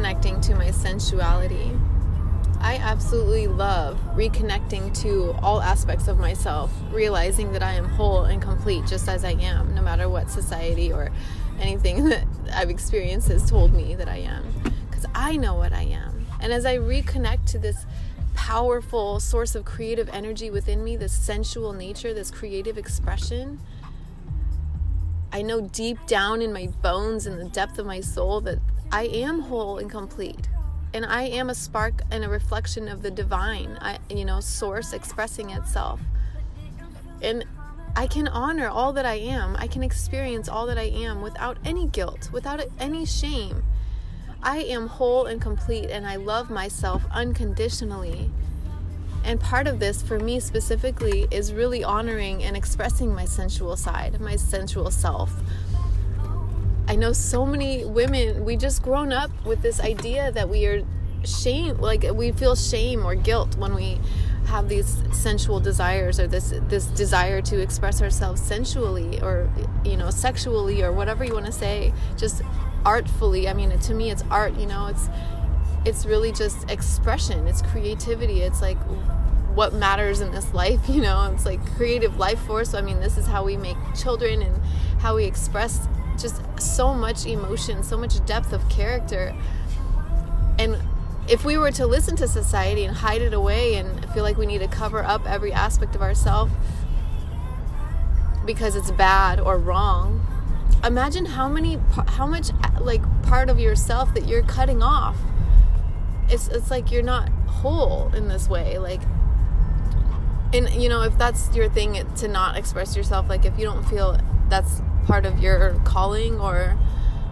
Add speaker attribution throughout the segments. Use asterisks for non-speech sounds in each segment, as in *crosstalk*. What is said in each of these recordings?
Speaker 1: love connecting to my sensuality. I absolutely love reconnecting to all aspects of myself, realizing that I am whole and complete just as I am, no matter what society or anything *laughs* that I've experienced has told me that I am. Because I know what I am. And as I reconnect to this powerful source of creative energy within me, this sensual nature, this creative expression, I know deep down in my bones, in the depth of my soul, that I am whole and complete and I am a spark and a reflection of the divine, I, you know, source expressing itself. And I can honor all that I am. I can experience all that I am without any guilt, without any shame. I am whole and complete, and I love myself unconditionally. And part of this, for me specifically, is really honoring and expressing my sensual side, my sensual self. I know so many women, we just grown up with this idea that we are shame, like we feel shame or guilt when we have these sensual desires or this this desire to express ourselves sensually or you know sexually or whatever you want to say just artfully. I mean to me it's art you know it's it's really just expression it's creativity it's like what matters in this life *laughs* you know it's like creative life force i mean this is how we make children and how we express just so much emotion, so much depth of character. And if we were to listen to society and hide it away and feel like we need to cover up every aspect of ourselves because it's bad or wrong, imagine how many how much like part of yourself that you're cutting off. It's it's like you're not whole in this way. Like and you know, if that's your thing to not express yourself, like if you don't feel that's part of your calling or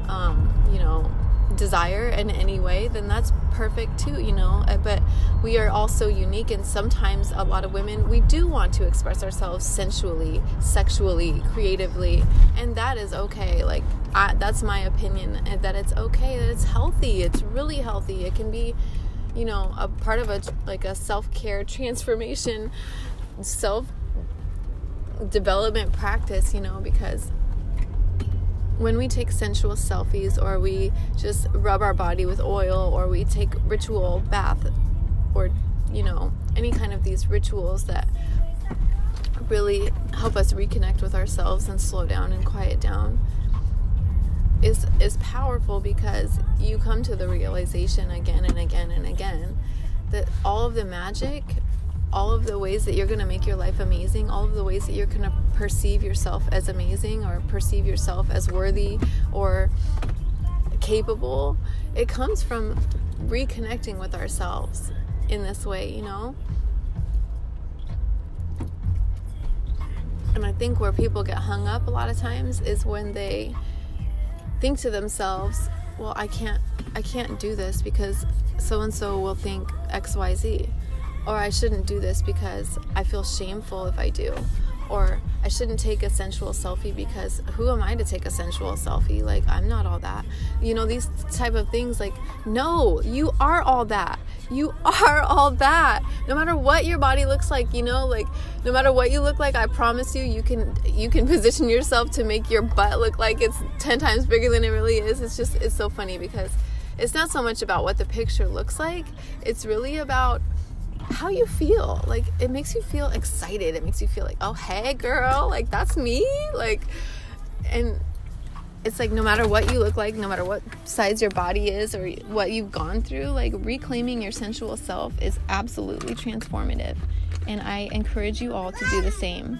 Speaker 1: um, you know desire in any way then that's perfect too you know but we are also unique and sometimes a lot of women we do want to express ourselves sensually sexually creatively and that is okay. Like I, that's my opinion uh, that it's okay that it's healthy. It's really healthy. It can be you know a part of a like a self-care transformation self development practice you know because when we take sensual selfies or we just rub our body with oil or we take ritual bath or you know any kind of these rituals that really help us reconnect with ourselves and slow down and quiet down is is powerful because you come to the realization again and again and again that all of the magic all of the ways that you're going to make your life amazing, all of the ways that you're going to perceive yourself as amazing or perceive yourself as worthy or capable, it comes from reconnecting with ourselves in this way, you know? And I think where people get hung up a lot of times is when they think to themselves, well, I can't I can't do this because so and so will think XYZ or I shouldn't do this because I feel shameful if I do, or I shouldn't take a sensual selfie because who am I to take a sensual selfie? Like I'm not all that. You know these type of things like no, you are all that. You *laughs* are all that. No matter what your body looks like, you know, like no matter what you look like, I promise you you can you can *laughs* position yourself to make your butt look like it's 10 times bigger than it really is. It's just it's so funny because it's not so much about what the picture looks like. It's really about how you feel. Like it makes you feel excited. It makes you feel like, oh hey girl, like that's me. Like and it's like no matter what you look like, no matter what size your body is or what you've gone through, like reclaiming your sensual self is absolutely transformative. And I encourage you all to do the same.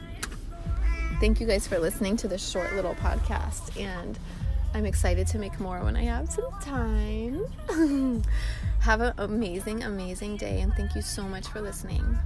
Speaker 1: Thank you guys for listening to this short little podcast and I'm excited to make more when I have some time. *laughs* have an amazing, amazing day, and thank you so much for listening.